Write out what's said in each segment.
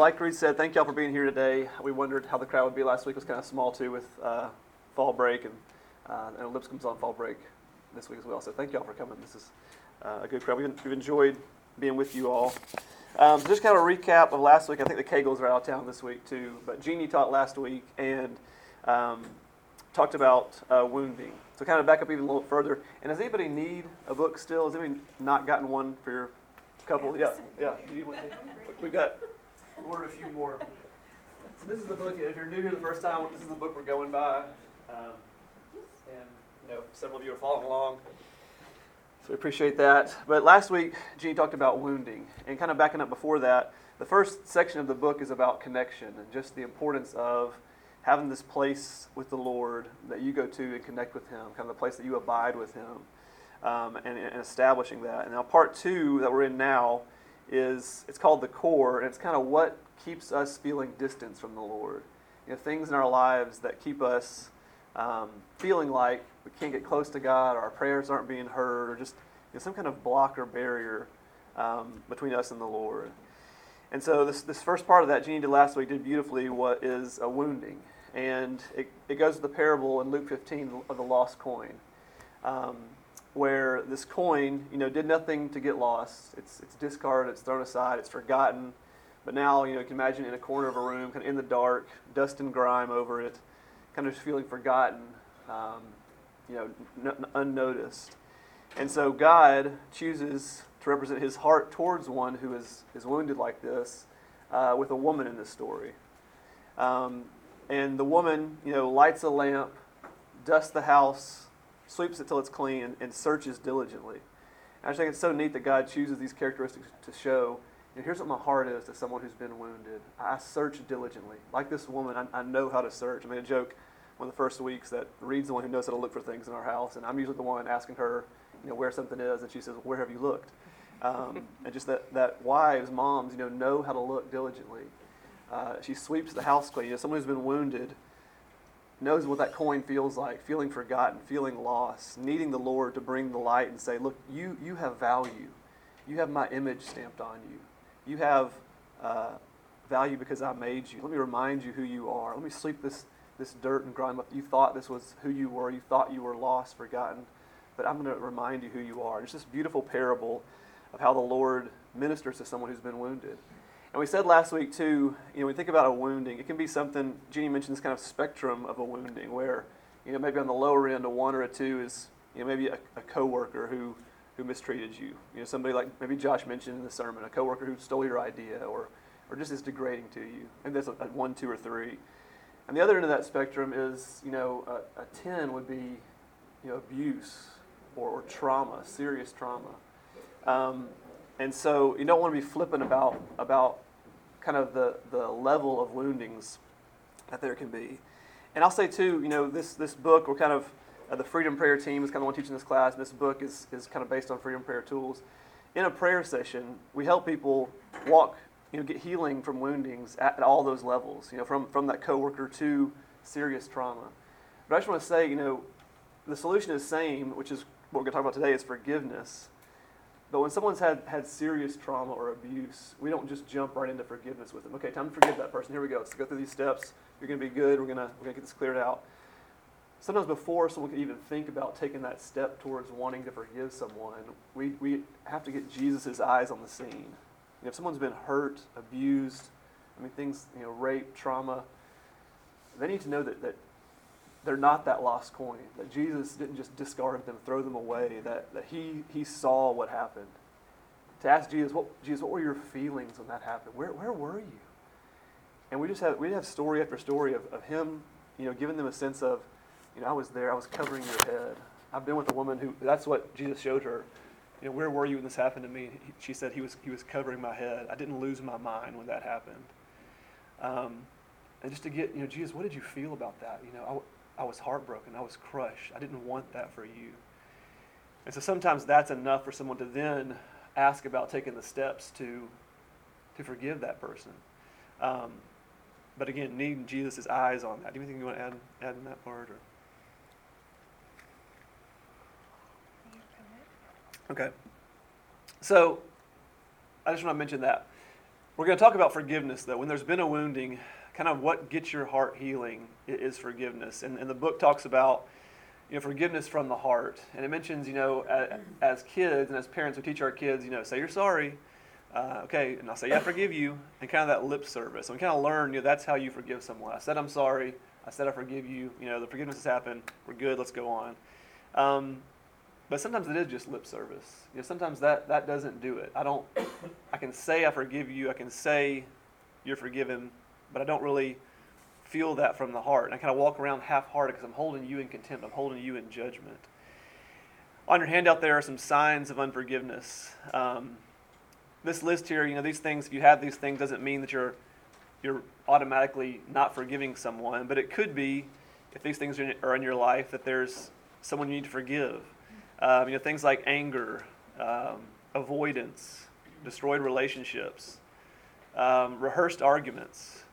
Like Reed said, thank y'all for being here today. We wondered how the crowd would be last week. It was kind of small too with uh, fall break, and uh, and Lipscomb's on fall break this week as well. So thank y'all for coming. This is uh, a good crowd. We've, we've enjoyed being with you all. Um, so just kind of a recap of last week. I think the Kegels are out of town this week too, but Jeannie taught last week and um, talked about uh, wounding. So kind of back up even a little further. And does anybody need a book still? Has anybody not gotten one for your couple? Yeah, yeah. We've got ordered a few more. So this is the book. If you're new here the first time, this is the book we're going by. Um, and you know, several of you are following along. So we appreciate that. But last week, Gene talked about wounding. And kind of backing up before that, the first section of the book is about connection and just the importance of having this place with the Lord that you go to and connect with Him, kind of the place that you abide with Him, um, and, and establishing that. And now, part two that we're in now is it's called the core, and it's kind of what keeps us feeling distance from the Lord. You know, things in our lives that keep us um, feeling like we can't get close to God, or our prayers aren't being heard, or just you know, some kind of block or barrier um, between us and the Lord. And so this, this first part of that Jeannie did last week did beautifully what is a wounding. And it, it goes to the parable in Luke 15 of the lost coin. Um, where this coin, you know, did nothing to get lost. It's, it's discarded, it's thrown aside, it's forgotten. But now, you know, you can imagine in a corner of a room, kind of in the dark, dust and grime over it, kind of feeling forgotten, um, you know, n- unnoticed. And so God chooses to represent his heart towards one who is, is wounded like this uh, with a woman in this story. Um, and the woman, you know, lights a lamp, dusts the house, sweeps it till it's clean, and, and searches diligently. And I think it's so neat that God chooses these characteristics to show. And here's what my heart is to someone who's been wounded. I search diligently. Like this woman, I, I know how to search. I made a joke one of the first weeks that Reed's the one who knows how to look for things in our house, and I'm usually the one asking her, you know, where something is, and she says, "Where have you looked?" Um, and just that that wives, moms, you know, know how to look diligently. Uh, she sweeps the house clean. You know, someone who's been wounded knows what that coin feels like feeling forgotten, feeling lost, needing the Lord to bring the light and say, Look, you, you have value. You have my image stamped on you. You have uh, value because I made you. Let me remind you who you are. Let me sweep this, this dirt and grime up. You thought this was who you were. You thought you were lost, forgotten. But I'm going to remind you who you are. It's this beautiful parable of how the Lord ministers to someone who's been wounded. And we said last week too, you know, we think about a wounding, it can be something. Jeannie mentioned this kind of spectrum of a wounding, where you know maybe on the lower end, a one or a two is you know maybe a, a coworker who who mistreated you. You know, somebody like maybe Josh mentioned in the sermon, a coworker who stole your idea or or just is degrading to you. And that's a, a one, two, or three. And the other end of that spectrum is you know a, a ten would be you know abuse or, or trauma, serious trauma. Um, and so you don't want to be flippant about, about kind of the, the level of woundings that there can be. And I'll say too, you know, this, this book, we're kind of, uh, the Freedom Prayer team is kind of one teaching this class, and this book is, is kind of based on Freedom Prayer tools. In a prayer session, we help people walk, you know, get healing from woundings at, at all those levels, you know, from, from that coworker to serious trauma. But I just want to say, you know, the solution is same, which is what we're going to talk about today, is forgiveness. But when someone's had, had serious trauma or abuse, we don't just jump right into forgiveness with them. Okay, time to forgive that person. Here we go. Let's go through these steps. You're going to be good. We're going to, we're to get this cleared out. Sometimes before someone can even think about taking that step towards wanting to forgive someone, we, we have to get Jesus' eyes on the scene. You know, if someone's been hurt, abused, I mean, things, you know, rape, trauma, they need to know that, that they're not that lost coin, that Jesus didn't just discard them, throw them away, that, that he, he saw what happened. To ask Jesus, what, Jesus, what were your feelings when that happened? Where, where were you? And we just have, we have story after story of, of him, you know, giving them a sense of, you know, I was there, I was covering your head. I've been with a woman who, that's what Jesus showed her. You know, where were you when this happened to me? She said he was, he was covering my head. I didn't lose my mind when that happened. Um, and just to get, you know, Jesus, what did you feel about that? You know, I was heartbroken. I was crushed. I didn't want that for you. And so sometimes that's enough for someone to then ask about taking the steps to, to forgive that person. Um, but again, needing Jesus' eyes on that. Do you think you want to add, add in that part? Or? Okay. So I just want to mention that. We're going to talk about forgiveness, though. When there's been a wounding, kind of what gets your heart healing is forgiveness. And, and the book talks about you know, forgiveness from the heart. And it mentions, you know, as, as kids and as parents, we teach our kids, you know, say you're sorry. Uh, okay, and I'll say, yeah, I forgive you, and kind of that lip service. And we kind of learn, you know, that's how you forgive someone. I said, I'm sorry. I said, I forgive you. You know, the forgiveness has happened. We're good. Let's go on. Um, but sometimes it is just lip service. You know, sometimes that, that doesn't do it. I don't, I can say I forgive you. I can say you're forgiven, but I don't really feel that from the heart. And I kind of walk around half-hearted because I'm holding you in contempt. I'm holding you in judgment. On your handout, there are some signs of unforgiveness. Um, this list here, you know, these things, if you have these things, doesn't mean that you're, you're automatically not forgiving someone, but it could be, if these things are in your life, that there's someone you need to forgive. Um, you know, things like anger, um, avoidance, destroyed relationships, um, rehearsed arguments.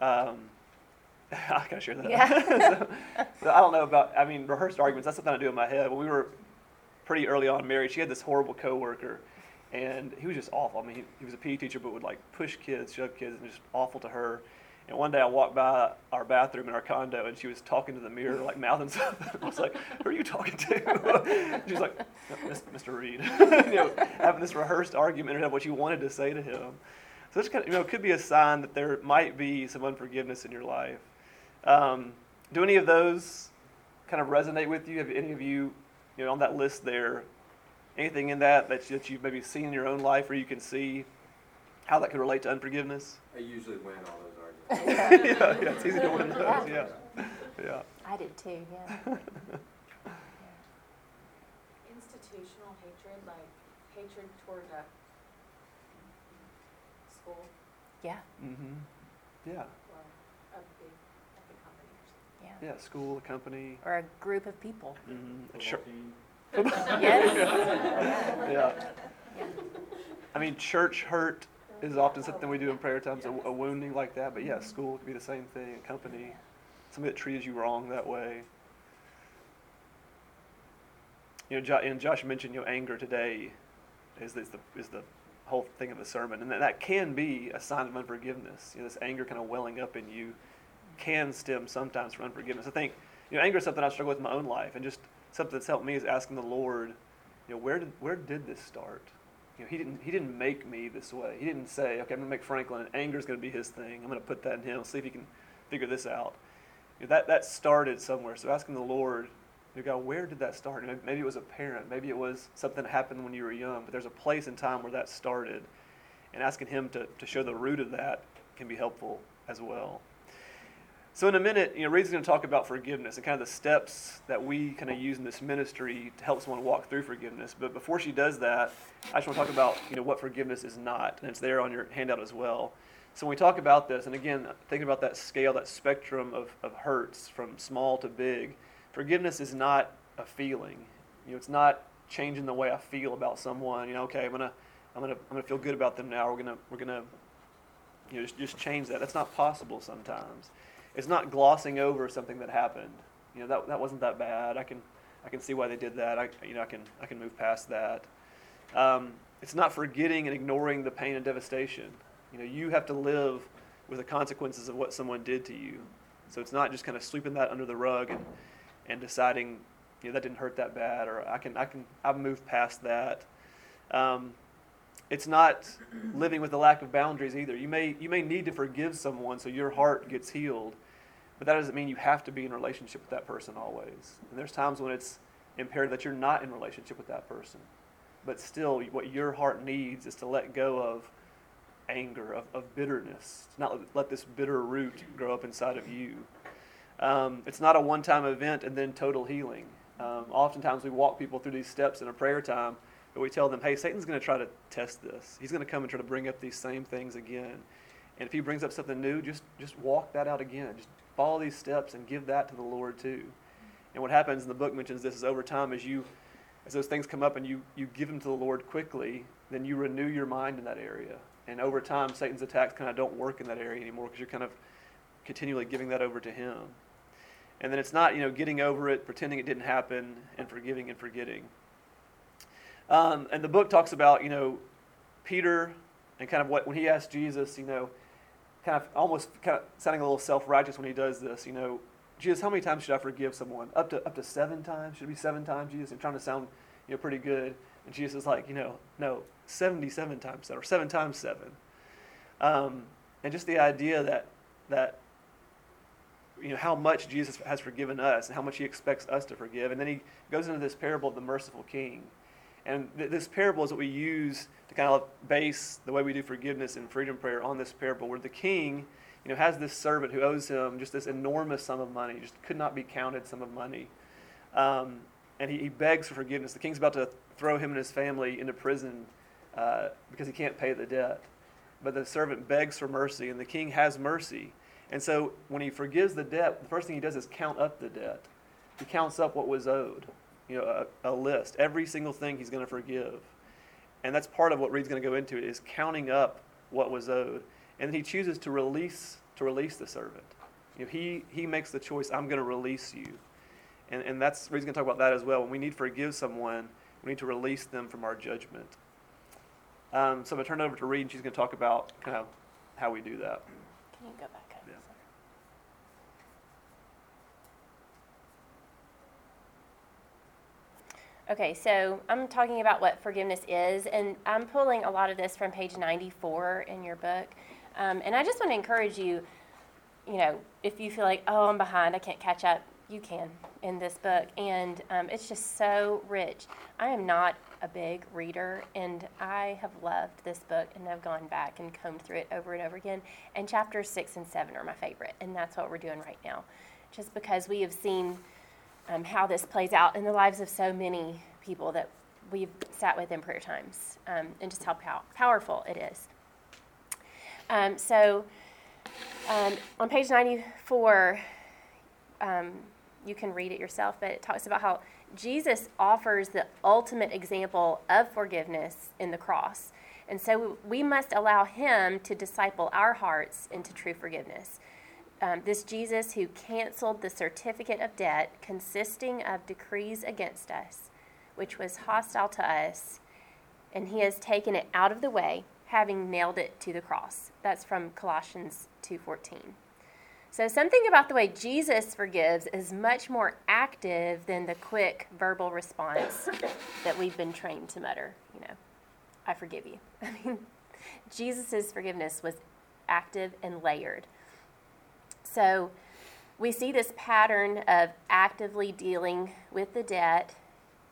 Um, I gotta share that. Yeah. so, so I don't know about. I mean, rehearsed arguments. That's something I do in my head. When we were pretty early on married, she had this horrible coworker, and he was just awful. I mean, he, he was a PE teacher, but would like push kids, shove kids, and just awful to her. And one day I walked by our bathroom in our condo and she was talking to the mirror, like mouthing something. I was like, Who are you talking to? She's like, Mr. Reed. you know, having this rehearsed argument of what you wanted to say to him. So this kind of, you know, could be a sign that there might be some unforgiveness in your life. Um, do any of those kind of resonate with you? Have any of you, you know, on that list there, anything in that that, that you've maybe seen in your own life where you can see how that could relate to unforgiveness? I usually win all those yeah, yeah, it's easy to win those. Yeah, yeah. I did too, yeah. Institutional hatred, like hatred toward a school Yeah, Mm-hmm. Yeah, or a big, like a company or something. yeah. yeah. School, a company. Or a group of people. Mm-hmm. A chur- Yes. yeah. I mean, church hurt is often something we do in prayer times, a, a wounding like that. But yeah, school could be the same thing. A company, somebody that treated you wrong that way. You know, jo- and Josh mentioned you know anger today is, is the is the whole thing of the sermon, and that, that can be a sign of unforgiveness. You know, this anger kind of welling up in you can stem sometimes from unforgiveness. I think you know anger is something I struggle with in my own life, and just something that's helped me is asking the Lord, you know, where did where did this start? You know, he didn't he didn't make me this way. He didn't say, okay, I'm gonna make Franklin, and anger is gonna be his thing. I'm gonna put that in him. See if he can figure this out. You know, that that started somewhere. So asking the Lord, you God, where did that start? Maybe, maybe it was a parent. Maybe it was something that happened when you were young. But there's a place in time where that started, and asking Him to to show the root of that can be helpful as well. So in a minute, you know, Reed's going to talk about forgiveness and kind of the steps that we kind of use in this ministry to help someone walk through forgiveness. But before she does that, I just want to talk about you know what forgiveness is not, and it's there on your handout as well. So when we talk about this, and again, thinking about that scale, that spectrum of, of hurts from small to big, forgiveness is not a feeling. You know, it's not changing the way I feel about someone. You know, okay, I'm gonna, I'm gonna, I'm gonna feel good about them now. We're gonna, we're gonna, you know, just, just change that. That's not possible sometimes it's not glossing over something that happened. You know, that, that wasn't that bad. I can, I can see why they did that. I, you know, I can, I can move past that. Um, it's not forgetting and ignoring the pain and devastation. You know, you have to live with the consequences of what someone did to you. So it's not just kind of sweeping that under the rug and, and deciding, you know, that didn't hurt that bad, or I can, I can, I've moved past that. Um, it's not living with a lack of boundaries either. You may, you may need to forgive someone so your heart gets healed but that doesn't mean you have to be in relationship with that person always. And there's times when it's imperative that you're not in relationship with that person. But still, what your heart needs is to let go of anger, of, of bitterness, to not let this bitter root grow up inside of you. Um, it's not a one time event and then total healing. Um, oftentimes, we walk people through these steps in a prayer time, but we tell them, hey, Satan's going to try to test this. He's going to come and try to bring up these same things again. And if he brings up something new, just, just walk that out again. Just follow these steps and give that to the Lord too. And what happens, and the book mentions this, is over time as you as those things come up and you, you give them to the Lord quickly, then you renew your mind in that area. And over time, Satan's attacks kind of don't work in that area anymore because you're kind of continually giving that over to him. And then it's not, you know, getting over it, pretending it didn't happen, and forgiving and forgetting. Um, and the book talks about, you know, Peter and kind of what when he asked Jesus, you know, kind of almost kind of sounding a little self-righteous when he does this, you know, Jesus, how many times should I forgive someone? Up to up to seven times? Should it be seven times, Jesus? And trying to sound, you know, pretty good. And Jesus is like, you know, no, seventy-seven times seven, or seven times seven. Um, and just the idea that that you know how much Jesus has forgiven us and how much He expects us to forgive. And then He goes into this parable of the merciful King, and th- this parable is what we use to kind of base the way we do forgiveness and freedom prayer on this parable, where the King, you know, has this servant who owes him just this enormous sum of money, just could not be counted sum of money, um, and he, he begs for forgiveness. The King's about to throw him and his family into prison uh, because he can't pay the debt, but the servant begs for mercy, and the King has mercy. And so when he forgives the debt, the first thing he does is count up the debt. He counts up what was owed, you know, a, a list, every single thing he's going to forgive. And that's part of what Reed's going to go into is counting up what was owed. And he chooses to release to release the servant. You know, he he makes the choice, I'm going to release you. And and that's Reed's going to talk about that as well. When we need to forgive someone, we need to release them from our judgment. Um, so I'm going to turn it over to Reed, and she's going to talk about kind of how we do that. Can you go back up? Yeah. Okay, so I'm talking about what forgiveness is, and I'm pulling a lot of this from page 94 in your book. Um, and I just want to encourage you, you know, if you feel like, oh, I'm behind, I can't catch up, you can in this book. And um, it's just so rich. I am not a big reader, and I have loved this book, and I've gone back and combed through it over and over again. And chapters six and seven are my favorite, and that's what we're doing right now. Just because we have seen um, how this plays out in the lives of so many people that we've sat with in prayer times um, and just how pow- powerful it is. Um, so um, on page 94, um, you can read it yourself, but it talks about how Jesus offers the ultimate example of forgiveness in the cross. And so we must allow him to disciple our hearts into true forgiveness um, this Jesus who canceled the certificate of debt consisting of decrees against us, which was hostile to us, and he has taken it out of the way, having nailed it to the cross. That's from Colossians 2:14. So something about the way Jesus forgives is much more active than the quick verbal response that we've been trained to mutter, you know, I forgive you. I mean, Jesus' forgiveness was active and layered. So we see this pattern of actively dealing with the debt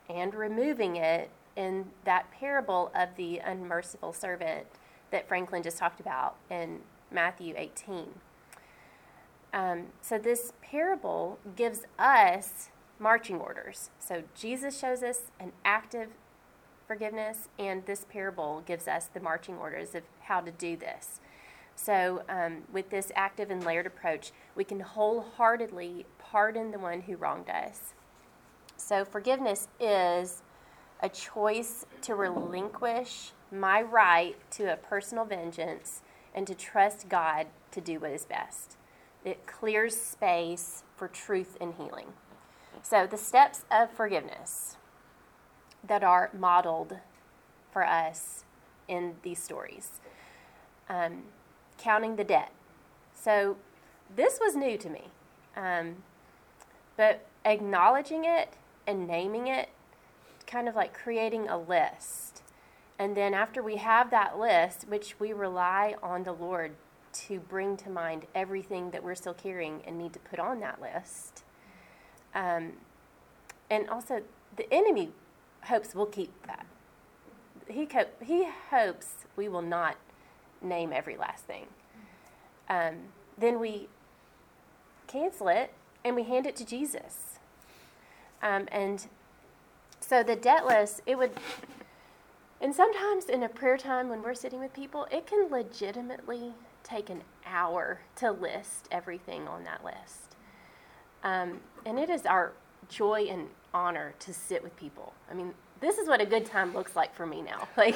and removing it in that parable of the unmerciful servant that Franklin just talked about in Matthew 18. Um, so this parable gives us marching orders. So Jesus shows us an active forgiveness, and this parable gives us the marching orders of how to do this. So, um, with this active and layered approach, we can wholeheartedly pardon the one who wronged us. So, forgiveness is a choice to relinquish my right to a personal vengeance and to trust God to do what is best. It clears space for truth and healing. So, the steps of forgiveness that are modeled for us in these stories. Um, counting the debt. So this was new to me. Um, but acknowledging it and naming it, kind of like creating a list. And then after we have that list, which we rely on the Lord to bring to mind everything that we're still carrying and need to put on that list. Um, and also, the enemy hopes we'll keep that. He, co- he hopes we will not name every last thing. Um, then we cancel it and we hand it to Jesus. Um, and so the debt list, it would, and sometimes in a prayer time when we're sitting with people, it can legitimately take an hour to list everything on that list. Um, and it is our joy and honor to sit with people. I mean, this is what a good time looks like for me now. Like,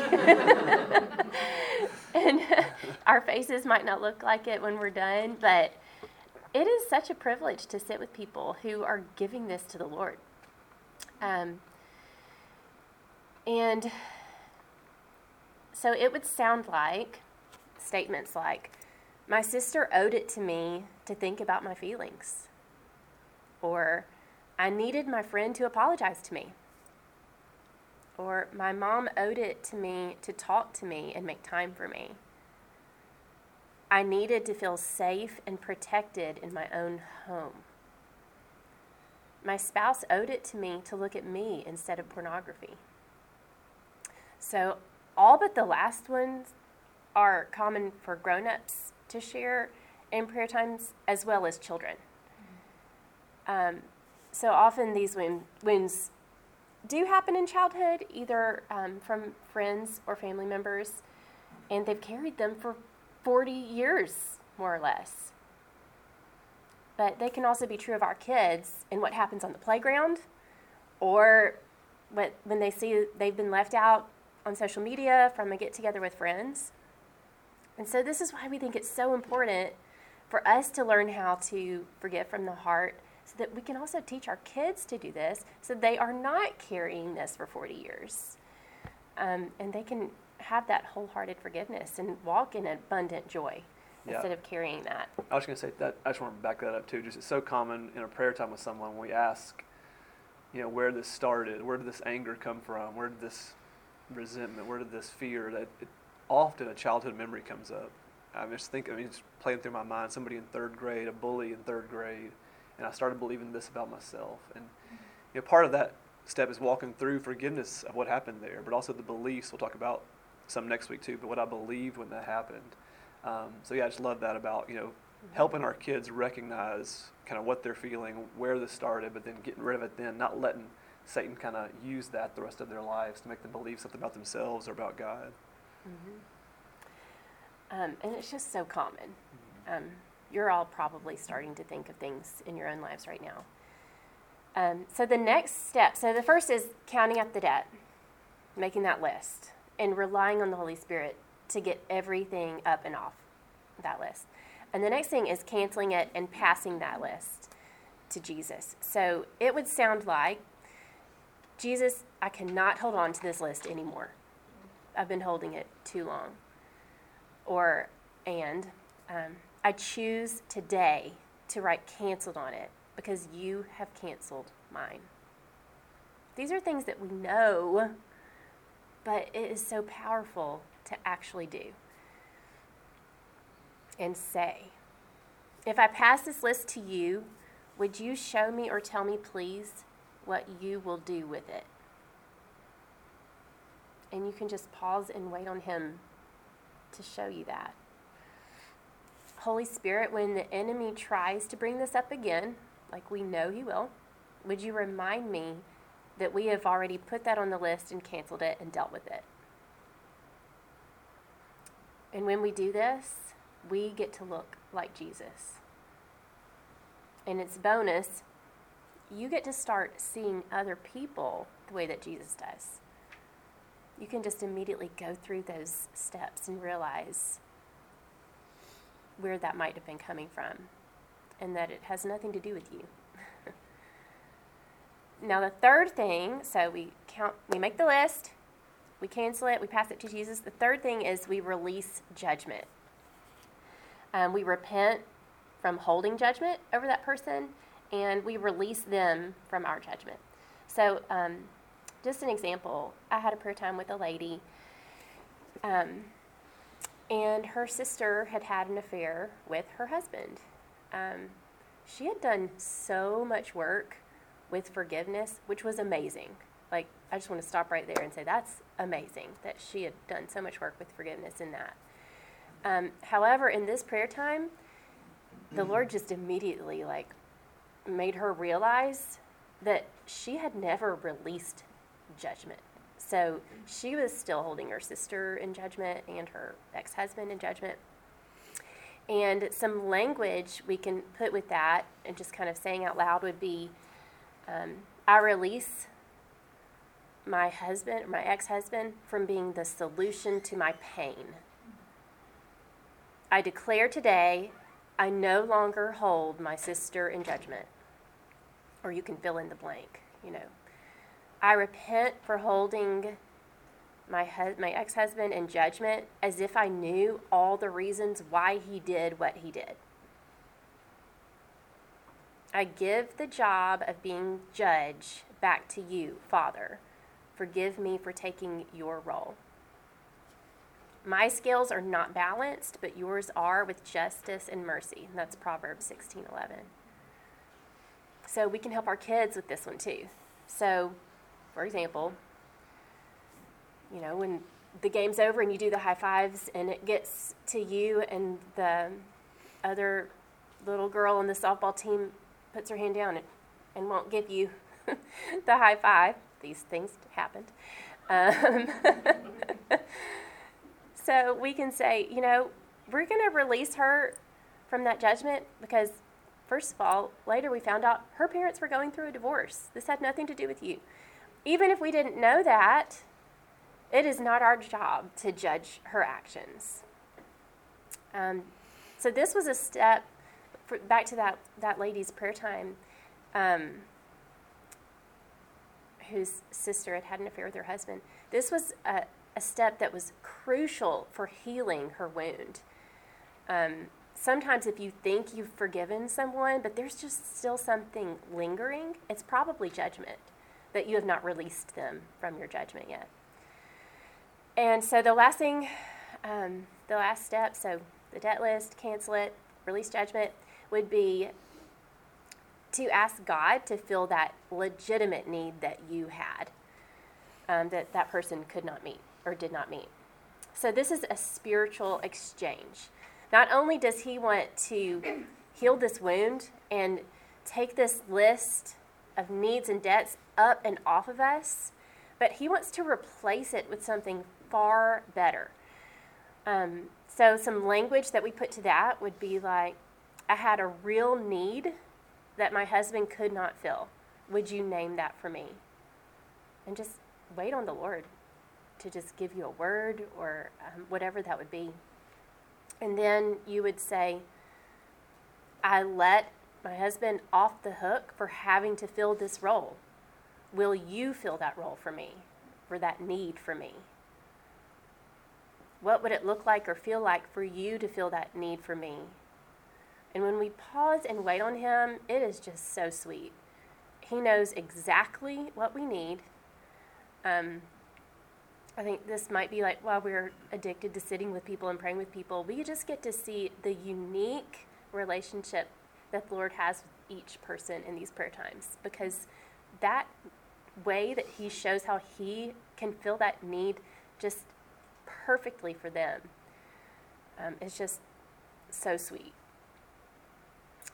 and our faces might not look like it when we're done, but it is such a privilege to sit with people who are giving this to the Lord. Um, and So it would sound like statements like, My sister owed it to me to think about my feelings. Or, I needed my friend to apologize to me. Or, my mom owed it to me to talk to me and make time for me. I needed to feel safe and protected in my own home. My spouse owed it to me to look at me instead of pornography. So, all but the last ones are common for grown ups to share in prayer times as well as children. Um, so, often these wounds do happen in childhood, either um, from friends or family members, and they've carried them for 40 years, more or less. But they can also be true of our kids in what happens on the playground or what, when they see they've been left out on social media from a get together with friends. And so, this is why we think it's so important for us to learn how to forgive from the heart so that we can also teach our kids to do this so they are not carrying this for 40 years. Um, and they can have that wholehearted forgiveness and walk in abundant joy Yeah. instead of carrying that. I was going to say that I just want to back that up too. Just it's so common in a prayer time with someone when we ask, you know, where this started, where did this anger come from, where did this resentment, where did this fear that it, often a childhood memory comes up. I just think I mean it's playing through my mind somebody in third grade, a bully in third grade, and I started believing this about myself. And you know, part of that step is walking through forgiveness of what happened there, but also the beliefs. We'll talk about some next week too. But what I believed when that happened. Um, so yeah, I just love that about you know helping our kids recognize kind of what they're feeling, where this started, but then getting rid of it. Then not letting Satan kind of use that the rest of their lives to make them believe something about themselves or about God. Mm-hmm. Um, and it's just so common. Um, you're all probably starting to think of things in your own lives right now. Um, so the next step so the first is counting up the debt, making that list, and relying on the Holy Spirit to get everything up and off that list. And the next thing is canceling it and passing that list to Jesus. So it would sound like Jesus, I cannot hold on to this list anymore. I've been holding it too long. Or, and um, I choose today to write canceled on it because you have canceled mine. These are things that we know, but it is so powerful to actually do and say. If I pass this list to you, would you show me or tell me, please, what you will do with it? And you can just pause and wait on Him to show you that. Holy Spirit, when the enemy tries to bring this up again, like we know he will, would you remind me that we have already put that on the list and canceled it and dealt with it? And when we do this, we get to look like Jesus. And it's bonus, you get to start seeing other people the way that Jesus does. You can just immediately go through those steps and realize where that might have been coming from and that it has nothing to do with you. now the third thing, so we count we make the list, we cancel it, we pass it to Jesus. The third thing is we release judgment. Um, we repent from holding judgment over that person, and we release them from our judgment. So, um, just an example I had a prayer time with a lady, um, and her sister had had an affair with her husband. Um, she had done so much work with forgiveness, which was amazing. Like, I just want to stop right there and say that's amazing that she had done so much work with forgiveness in that. Um, however, in this prayer time, the Lord just immediately like made her realize that she had never released judgment. So she was still holding her sister in judgment and her ex husband in judgment. And some language we can put with that and just kind of saying out loud would be um, I release my husband, my ex husband, from being the solution to my pain. I declare today I no longer hold my sister in judgment. Or you can fill in the blank, you know. I repent for holding my my ex-husband in judgment as if I knew all the reasons why he did what he did. I give the job of being judge back to you, Father. Forgive me for taking your role. My scales are not balanced, but yours are with justice and mercy. And that's Proverbs 16:11. So we can help our kids with this one too. So, for example, you know, when the game's over and you do the high fives and it gets to you and the other little girl on the softball team puts her hand down and, and won't give you the high five. These things happened. Um, so we can say, you know, we're going to release her from that judgment because, first of all, later we found out her parents were going through a divorce. This had nothing to do with you. Even if we didn't know that, it is not our job to judge her actions. Um, so this was a step for, back to that that lady's prayer time, um, whose sister had had an affair with her husband. This was a, a step that was crucial for healing her wound. Um, sometimes, if you think you've forgiven someone, but there's just still something lingering, it's probably judgment that you have not released them from your judgment yet. And so the last thing, um, the last step, so the debt list, cancel it, release judgment, would be to ask God to fill that legitimate need that you had um, that that person could not meet or did not meet. So this is a spiritual exchange. Not only does He want to heal this wound and take this list of needs and debts up and off of us, but He wants to replace it with something far better. Um, so, some language that we put to that would be like, I had a real need that my husband could not fill. Would you name that for me? And just wait on the Lord to just give you a word or um, whatever that would be. And then you would say, I let my husband off the hook for having to fill this role. Will you fill that role for me, for that need for me? What would it look like or feel like for you to feel that need for me? And when we pause and wait on Him, it is just so sweet. He knows exactly what we need. Um, I think this might be like while we're addicted to sitting with people and praying with people, we just get to see the unique relationship that the Lord has with each person in these prayer times because that way that He shows how He can fill that need just perfectly for them um, is just so sweet.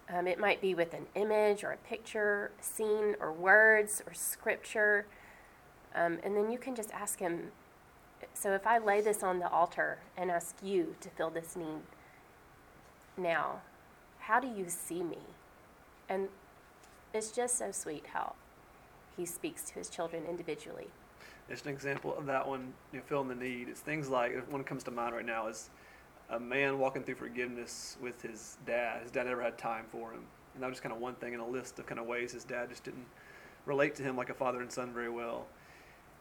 Um, it might be with an image or a picture, scene or words or scripture. Um, and then you can just ask him. So if I lay this on the altar and ask you to fill this need now, how do you see me? And it's just so sweet how he speaks to his children individually. Just an example of that one, you know, filling the need. It's things like one comes to mind right now is a man walking through forgiveness with his dad. His dad never had time for him, and that was just kind of one thing in a list of kind of ways his dad just didn't relate to him like a father and son very well,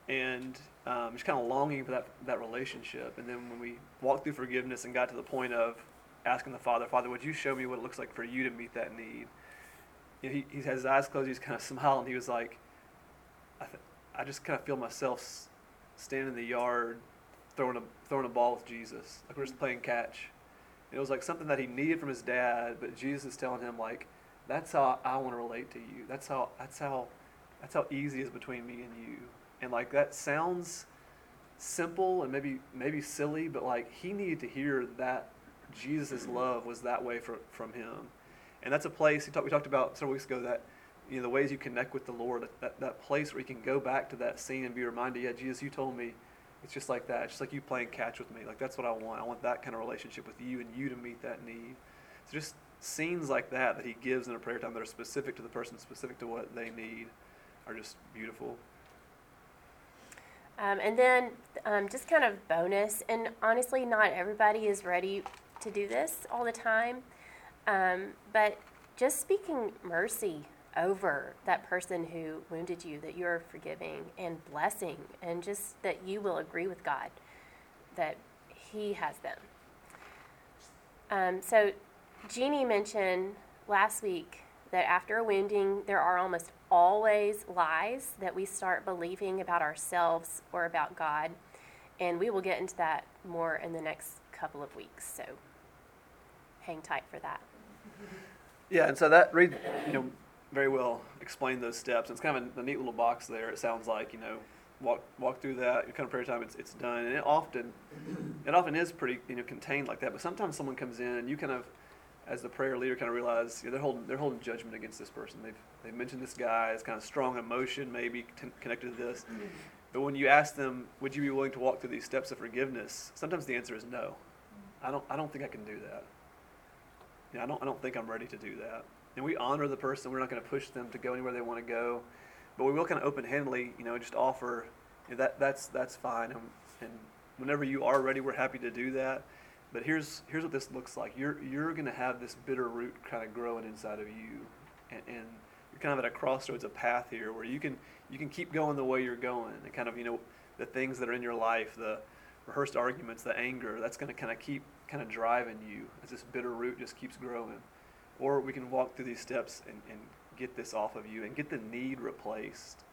and um, just kind of longing for that that relationship. And then when we walked through forgiveness and got to the point of asking the father, Father, would you show me what it looks like for you to meet that need? You know, he he has his eyes closed. He's kind of smiling. He was like, I, th- I just kind of feel myself standing in the yard throwing a throwing a ball with Jesus. Like we're just mm-hmm. playing catch. And It was like something that he needed from his dad, but Jesus is telling him like, that's how I want to relate to you. That's how that's how that's how easy it is between me and you. And like that sounds simple and maybe maybe silly, but like he needed to hear that Jesus' mm-hmm. love was that way for, from him. And that's a place he talked, we talked about several weeks ago that you know the ways you connect with the Lord, that, that place where you can go back to that scene and be reminded, yeah, Jesus, you told me it's just like that. It's just like you playing catch with me. Like that's what I want. I want that kind of relationship with you and you to meet that need. So just scenes like that that he gives in a prayer time that are specific to the person, specific to what they need, are just beautiful. Um, and then um, just kind of bonus, and honestly, not everybody is ready to do this all the time, um, but just speaking mercy over that person who wounded you, that you're forgiving and blessing, and just that you will agree with God that He has them. Um, so, Jeannie mentioned last week that after a wounding, there are almost always lies that we start believing about ourselves or about God. And we will get into that more in the next couple of weeks. So, hang tight for that. Yeah, and so that Reed, you know, very well explained those steps. It's kind of a, a neat little box there. It sounds like you know, walk walk through that. Kind of prayer time. It's it's done, and it often, it often is pretty you know contained like that. But sometimes someone comes in and you kind of, as the prayer leader, kind of realize you know, they're holding they're holding judgment against this person. They've they've mentioned this guy as kind of strong emotion maybe t- connected to this. But when you ask them, would you be willing to walk through these steps of forgiveness? Sometimes the answer is no. I don't I don't think I can do that. You know, I don't, I don't think I'm ready to do that. And we honor the person. We're not going to push them to go anywhere they want to go, but we will kind of open-handedly, you know, just offer you know, that that's that's fine. And, and whenever you are ready, we're happy to do that. But here's here's what this looks like. You're you're going to have this bitter root kind of growing inside of you, and, and you're kind of at a crossroads, a path here where you can you can keep going the way you're going, and kind of you know the things that are in your life, the rehearsed arguments, the anger, that's going to kind of keep kind of driving you as this bitter root just keeps growing. Or we can walk through these steps and, and get this off of you and get the need replaced.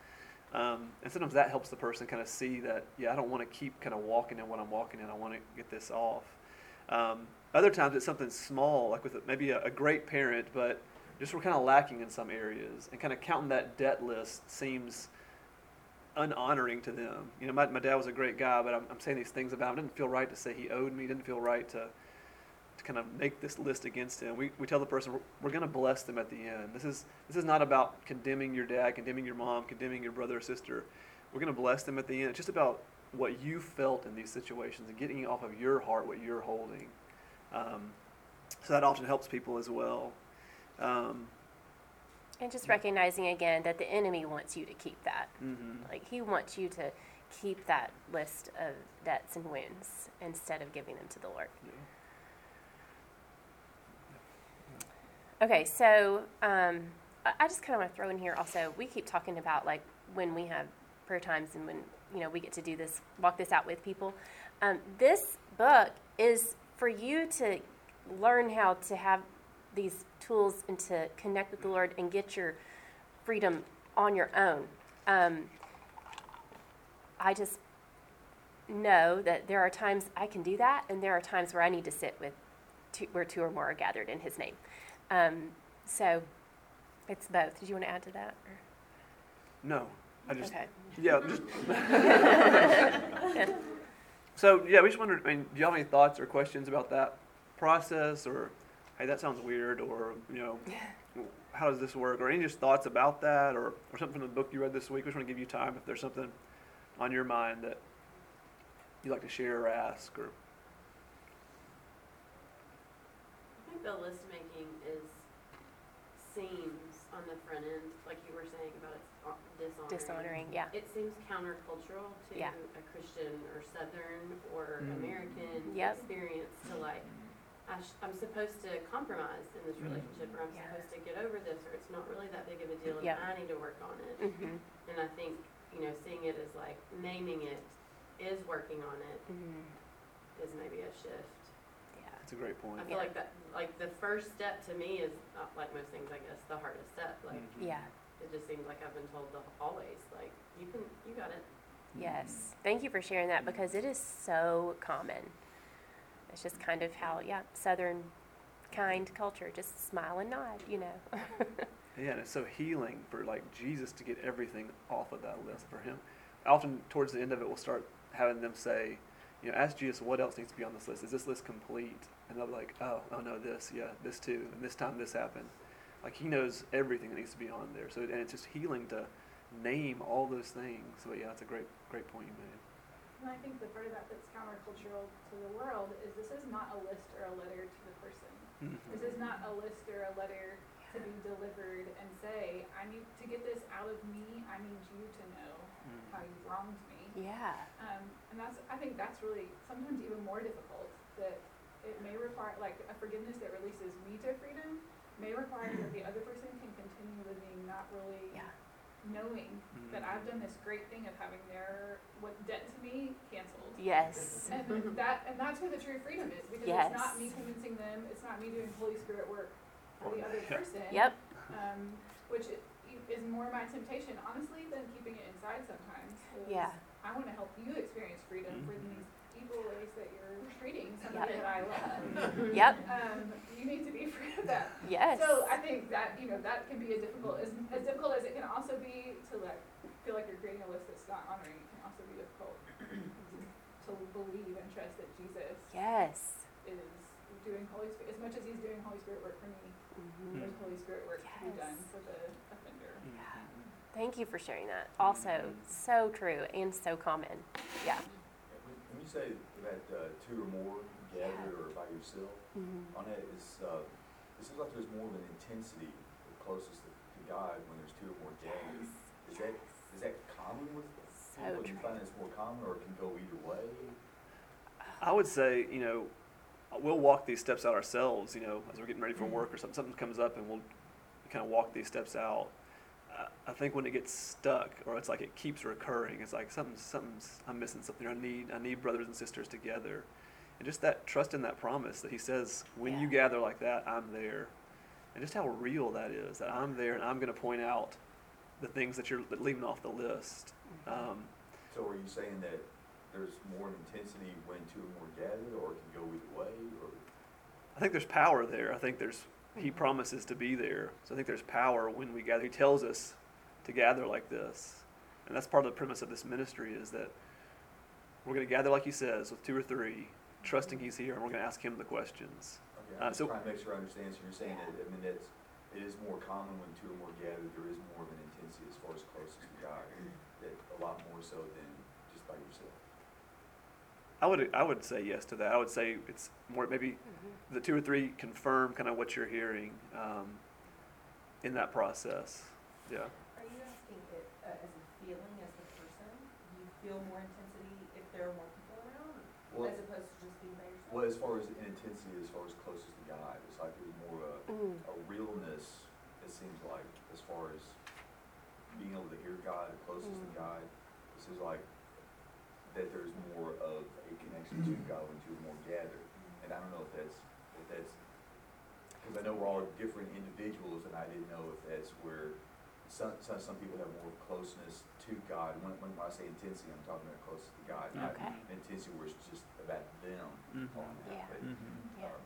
Um, and sometimes that helps the person kind of see that, yeah, I don't want to keep kind of walking in what I'm walking in. I want to get this off. Um, other times it's something small, like with maybe a, a great parent, but just we're kind of lacking in some areas. And kind of counting that debt list seems unhonoring to them. You know, my, my dad was a great guy, but I'm, I'm saying these things about him. It didn't feel right to say he owed me. It didn't feel right to, to kind of make this list against him. We, we tell the person we're, we're going to bless them at the end. This is this is not about condemning your dad, condemning your mom, condemning your brother or sister. We're going to bless them at the end. It's just about what you felt in these situations and getting off of your heart what you're holding. Um, so that often helps people as well. Um, And just recognizing again that the enemy wants you to keep that. mhm. Like, he wants you to keep that list of debts and wounds instead of giving them to the Lord. Yeah. Okay, so um, I, just kind of want to throw in here also. We keep talking about like when we have prayer times and when you know we get to do this, walk this out with people. Um, this book is for you to learn how to have these tools and to connect with the Lord and get your freedom on your own. Um, I just know that there are times I can do that, and there are times where I need to sit with two, where two or more are gathered in His name. Um, so it's both. Did you want to add to that? or- No, I just Okay. yeah just. So yeah, we just wondered. I mean, do you have any thoughts or questions about that process, or hey, that sounds weird, or you know, how does this work, or any just thoughts about that, or, or something from the book you read this week? We just want to give you time if there's something on your mind that you'd like to share or ask, or I think the list making is seems on the front end, like you were saying about it's uh, dishonoring. Dishonoring, yeah. It seems countercultural to Yeah. a Christian or Southern or Mm. American Yep. experience to like, I sh- I'm supposed to compromise in this Mm. relationship, or I'm Yeah. supposed to get over this, or it's not really that big of a deal, and Yeah. I need to work on it. Mm-hmm. And I think, you know, seeing it as like naming it is working on it Mm-hmm. is maybe a shift. Yeah. a great point. I feel Yeah. like that, like the first step to me is, uh, like most things, I guess, the hardest step. Like Mhm. Yeah. it just seems like I've been told the, always, like you can, you got it. Yes. Thank you for sharing that because it is so common. It's just kind of how, yeah, Southern kind culture, just smile and nod, you know. Yeah, and it's so healing for like Jesus to get everything off of that list for him. Often towards the end of it, we'll start having them say, you know, ask Jesus what else needs to be on this list. Is this list complete? And they'll be like, oh, oh no, this, yeah, this too, and this time this happened. Like he knows everything that needs to be on there. So and it's just healing to name all those things. So yeah, that's a great, great point you made. And I think the part of that that's countercultural to the world is this is not a list or a letter to the person. Mm-hmm. This is not a list or a letter to be delivered and say, I need to get this out of me. I need you to know how you wronged me. Yeah. Um, and that's, I think that's really sometimes even more difficult. That it may require, like, a forgiveness that releases me to freedom may require that the other person can continue continue living not really Yeah. knowing Mm-hmm. that I've done this great thing of having their what debt to me canceled. Yes. And that and that's where the true freedom is because Yes. it's not me convincing them, it's not me doing Holy Spirit work for the other person. Yep. Um, which i- is more my temptation, honestly, than keeping it inside sometimes. Yeah. I want to help you experience freedom for Mhm. these evil ways that you're treating Yep. somebody that I love. Yep. Um, you need to be free of that. Yes. So I think that, you know, that can be a difficult, as, as difficult as it can also be to like, feel like you're creating a list that's not honoring, it can also be difficult to believe and trust that Jesus Yes. is doing Holy Spirit, as much as he's doing Holy Spirit work for me, there's Holy Spirit work to be Yes. done for the offender. Thank you for sharing that. Also, so true and so common. Yeah. When when you say that uh, two or more gathered or by yourself, Mm-hmm. on that is, uh, it seems like there's more of an intensity the closest to to God when there's two or more gathered. Is that, is that common with So people? Do you find it's more common or it can go either way? I would say, you know, we'll walk these steps out ourselves, you know, as we're getting ready for work or something, something comes up and we'll kind of walk these steps out. I- I think when it gets stuck or it's like it keeps recurring, it's like something, something's, I'm missing something. I need, I need brothers and sisters together. And just that trust in that promise that he says, when you gather like that, I'm there. And just how real that is, that I'm there and I'm going to point out the things that you're leaving off the list. Um, So are you saying that there's more intensity when two or more gathered or it can go either way or? I think there's power there. I think there's he promises to be there. So I think there's power when we gather. He tells us to gather like this. And that's part of the premise of this ministry is that we're going to gather like he says with two or three, trusting he's here and we're going to ask him the questions. Okay, Uh, I'm just so- trying to make sure I understand. So you're saying that, I mean, that's, it is more common when two or more gather, there is more of an intensity as far as closest to God, that a lot more so than just by yourself. I would I would say yes to that. I would say it's more maybe Mm-hmm. the two or three confirm kind of what you're hearing um, in that process. Yeah. Are you asking it uh, as a feeling as the person? Do you feel more intensity if there are more people around, Well, as opposed to just being by yourself? well, as far as intensity, as far as closest to God, it's like there's more a, Mm. a realness, it seems like, as far as being able to hear God, closest to Mm. God. It seems like that there's more of a connection to God when two or more gather. And I don't know if that's, if that's, because I know we're all different individuals, and I didn't know if that's where some, some, some people have more closeness to God. When, when I say intensity, I'm talking about closest to God, not Okay. intensity where it's just about them Mhm. on that. Yeah. But, Yeah. um,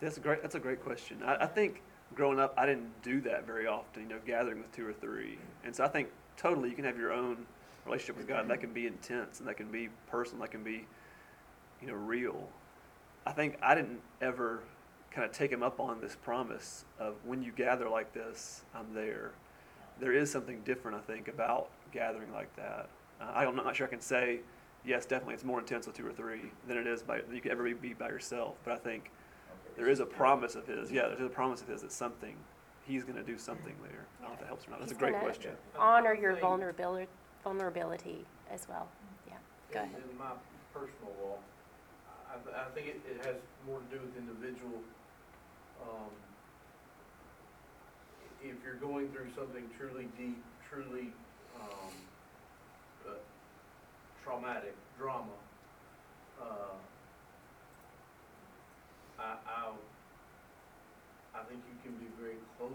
That's a great. That's a great question. I, I think growing up, I didn't do that very often. You know, gathering with two or three, and so I think totally you can have your own relationship with God. That can be intense, and that can be personal. That can be, you know, real. I think I didn't ever kind of take him up on this promise of when you gather like this, I'm there. There is something different, I think, about gathering like that. Uh, I don't, I'm not sure I can say, yes, definitely, it's more intense with two or three than it is by you could ever be- be by yourself. But I think there is a promise of his. Yeah, there's a promise of his that something, he's going to do something there. I don't know if that helps or not. That's a great question. Honor your vulnerability, vulnerability as well. Yeah. Go ahead. In my personal walk, I, I think it, it has more to do with individual, um, if you're going through something truly deep, truly, um, uh, traumatic, drama, uh, I, I, I think you can be very close,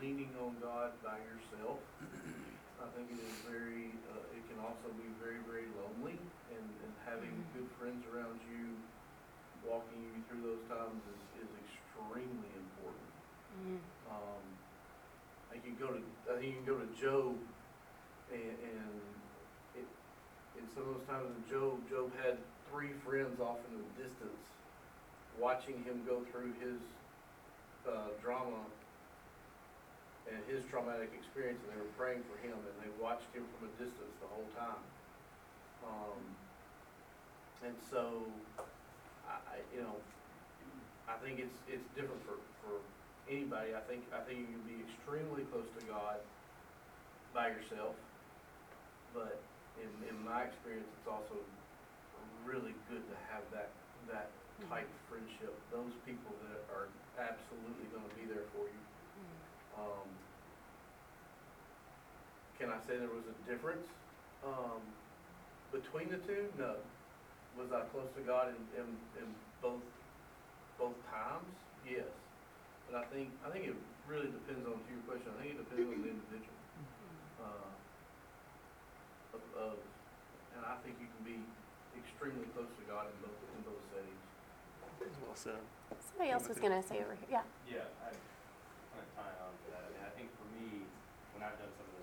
leaning on God by yourself. I think it is very, uh, it can also be very, very lonely, and, and having good friends around you, walking you through those times is, is extremely important. Um, I can go to, I think you can go to Job, and, and it, in some of those times in Job, Job had three friends off in the distance, watching him go through his, uh, drama and his traumatic experience, and they were praying for him, and they watched him from a distance the whole time. Um, and so, I, I, you know, I think it's, it's different for, for anybody. I think, I think you can be extremely close to God by yourself, but in, in my experience, it's also really good to have that, that tight friendship, those people that are absolutely gonna be there for you. Um, can I say there was a difference, um, between the two? No. Was I close to God in, in, in both, both times? Yes. But I think, I think it really depends on, to your question, I think it depends on the individual. Uh, of, of, and I think you can be extremely close to God in both, in both settings. Well said. Somebody else was gonna say over here, yeah. Yeah, I, kind of tying on to that, I mean, I think for me, when I've done some of this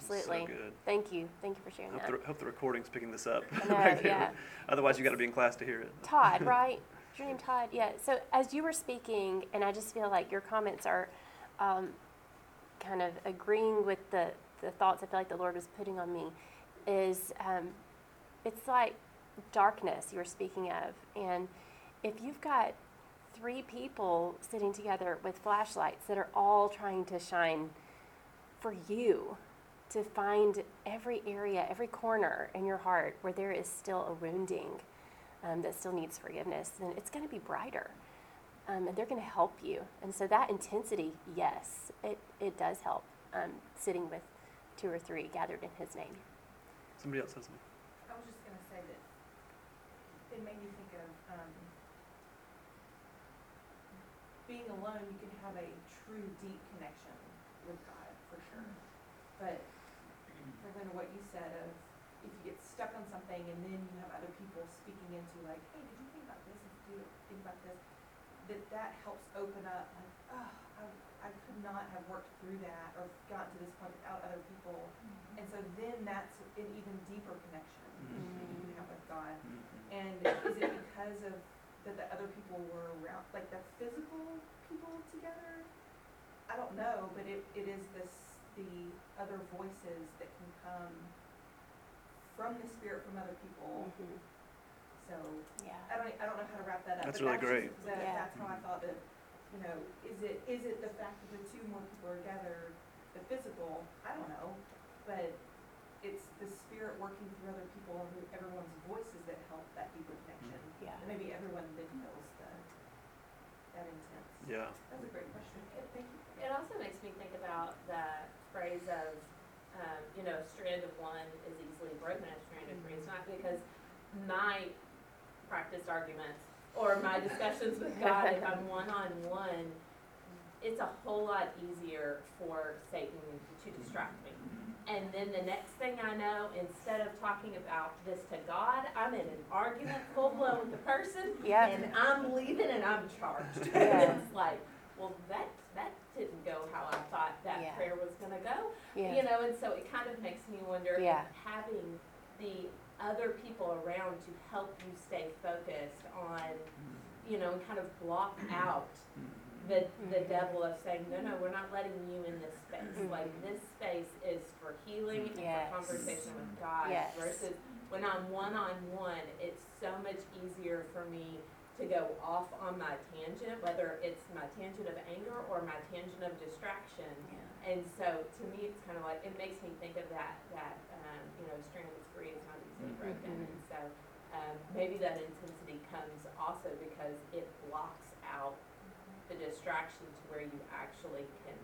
Absolutely. So good. Thank you. Thank you for sharing Hope that. the, hope the recording's picking this up. I know, yeah. Otherwise, you got to be in class to hear it. Todd, right? Is your name Todd? Yeah. So as you were speaking, and I just feel like your comments are um, kind of agreeing with the, the thoughts I feel like the Lord was putting on me, is um, it's like darkness you were speaking of. And if you've got three people sitting together with flashlights that are all trying to shine for you, to find every area, every corner in your heart where there is still a wounding um, that still needs forgiveness, then it's going to be brighter. Um, and they're going to help you. And so that intensity, yes, it, it does help um, sitting with two or three gathered in His name. Somebody else has something. I was just gonna say that it made me think of, um, being alone, you can have a true deep connection with God, for sure. But, for kind of what you said of, if you get stuck on something and then you have other people speaking into like, hey, did you think about this, did you think about this? That that helps open up, like, oh, I, I could not have worked through that or gotten to this point without other people. Mm-hmm. And so then that's an even deeper connection mm-hmm. that you can have with God. Mm-hmm. And is it because of that the other people were around, like the physical people together? I don't know, but it, it is this, the other voices that can come from the spirit from other people, mm-hmm. so, Yeah, I don't, I don't know how to wrap that up. That's but really just- great. That, Yeah. that's how I thought that, you know, is it, is it the fact that the two more people are gathered, the physical, I don't know, but it's the spirit working through other people and everyone's voices that help that deeper connection. Mm-hmm. yeah. And maybe everyone that feels the, that intense. Yeah, That's a great question, thank you. It also makes me think about the phrase of um, you know, strand of one is easily broken, a strand of three is not, because my practiced arguments or my discussions with God, if I'm one-on-one, it's a whole lot easier for Satan to distract me. And then the next thing I know, instead of talking about this to God, I'm in an argument full blown with the person, Yeah. and I'm leaving and I'm charged. Yeah. And it's like, well, that didn't go how I thought that Yeah. prayer was gonna go. You Yeah. know, and so it kind of makes me wonder if Yeah. having the other people around to help you stay focused on, you know, and kind of block out the, the Mhm. devil of saying, no, no, we're not letting you in this space. Mhm. Like, this space is for healing and Yes. for conversation with God Yes. versus when I'm one-on-one, it's so much easier for me to go off on my tangent, whether it's my tangent of anger or my tangent of distraction. Yeah. And so to me, it's kind of like, it makes me think of that, that, um, you know, strand of three is not easily broken. Mhm. And so, um, maybe that intensity comes also because it blocks out the distraction to where you actually can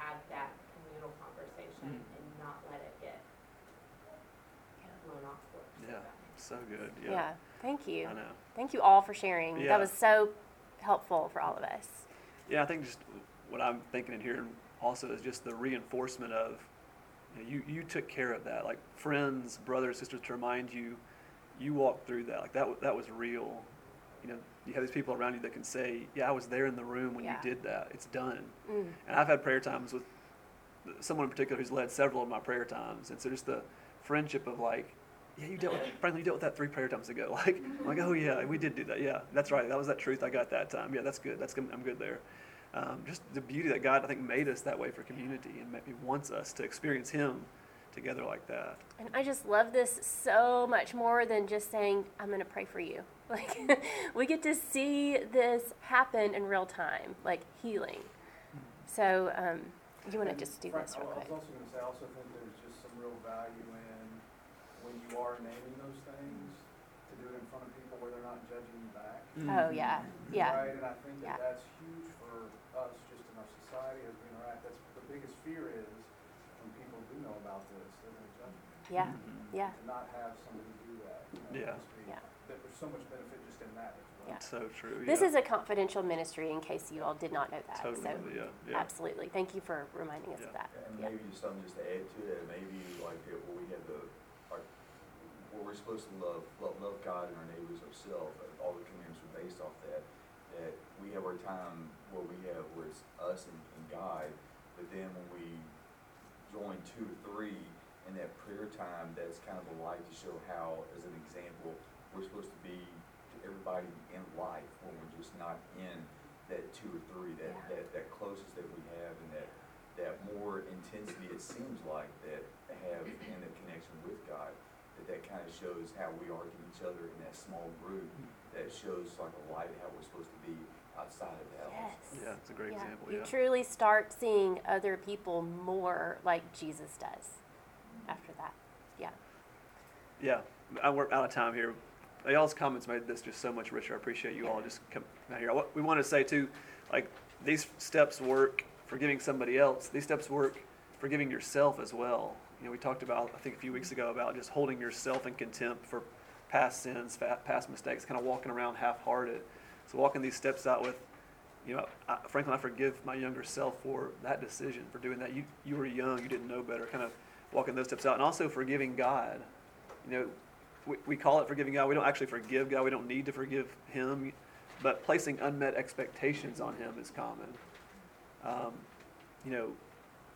have that communal conversation Mm. and not let it get blown off course. Yeah. So good. Yeah. Yeah. Thank you. I know. Thank you all for sharing. Yeah. That was so helpful for all of us. Yeah, I think just what I'm thinking and hearing also is just the reinforcement of you, know, you, you took care of that. Like friends, brothers, sisters to remind you, you walked through that. Like that, that was real. You know, you have these people around you that can say, yeah, I was there in the room when Yeah. you did that. It's done. Mm. And I've had prayer times with someone in particular who's led several of my prayer times. And so just the friendship of like, yeah, you dealt with, frankly, you dealt with that three prayer times ago. Like, I'm like, oh yeah, we did do that. Yeah, that's right. That was that truth I got that time. Yeah, that's good. That's good. I'm good there. Um, just the beauty that God, I think, made us that way for community and maybe wants us to experience Him together like that. And I just love this so much more than just saying, I'm going to pray for you. Like, we get to see this happen in real time, like healing. So, um, you want to just do Frank, this real I quick? was also gonna say, I also think there's just some real value in when you are naming those things, to do it in front of people where they're not judging you back. Mm-hmm. Oh, yeah. Yeah. Right, and I think Yeah. that that's huge for us, just in our society as we interact, that's, the biggest fear is when people do know about this, they're gonna judge me. Yeah. Mm-hmm. Yeah. To not have somebody do that, you know, Yeah. just be, Yeah. that there's so much benefit just in that as well. Yeah. So true. This yeah. is a confidential ministry in case you all did not know that. totally. So, yeah. Yeah. absolutely. Thank you for reminding us of Yeah. that. And Yeah. maybe just something just to add to that, maybe like that where we have the, our, where we're supposed to love, love, love God and our neighbors ourselves, all the commandments are based off that, that we have our time where we have, where it's us and, and God, but then when we join two or three in that prayer time, that's kind of a light to show how, as an example, we're supposed to be to everybody in life when we're just not in that two or three, that, Yeah. that, that closest that we have and that, that more intensity it seems like that have in the connection with God, that that kind of shows how we are to each other in that small group, mm-hmm. that shows like a light how we're supposed to be outside of that. also. Yes. Yeah, it's a great Yeah. example. You Yeah. truly start seeing other people more like Jesus does after that. Yeah. Yeah, I we're out of time here. Y'all's comments made this just so much richer. I appreciate you all just coming out here. What we want to say too, like these steps work for giving somebody else. These steps work for giving yourself as well. You know, we talked about I think a few weeks ago about just holding yourself in contempt for past sins, past mistakes, kind of walking around half-hearted. So walking these steps out with, you know, I, frankly, I forgive my younger self for that decision, for doing that. You you were young, you didn't know better. Kind of walking those steps out, and also forgiving God. You know, we, we call it forgiving God. We don't actually forgive God. We don't need to forgive Him, but placing unmet expectations on Him is common. Um, you know,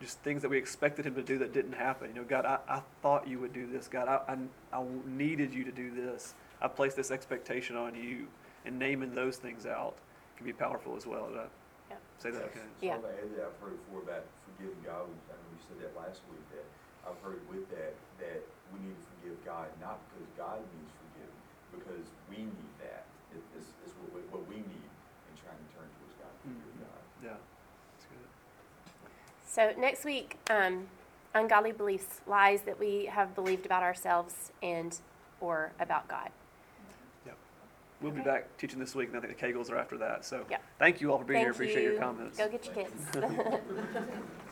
just things that we expected Him to do that didn't happen. You know, God, I, I thought you would do this. God, I, I, I needed you to do this. I placed this expectation on you, and naming those things out can be powerful as well. Did I Yep. say that okay? Yeah. So I'll that, I've heard before about forgiving God, we- I know we said that last week, that I've heard with that, that we need to forgive God, not because God needs forgiven, because we need that. It is, is what, what we need in trying to turn towards God, to forgive Mhm. God. Yeah, that's good. So next week, um, ungodly beliefs, lies that we have believed about ourselves and or about God. Yep. we'll be back teaching this week, and I think the Kegels are after that. So Yeah. thank you all for being here. Thank Appreciate your comments. Go get your kids.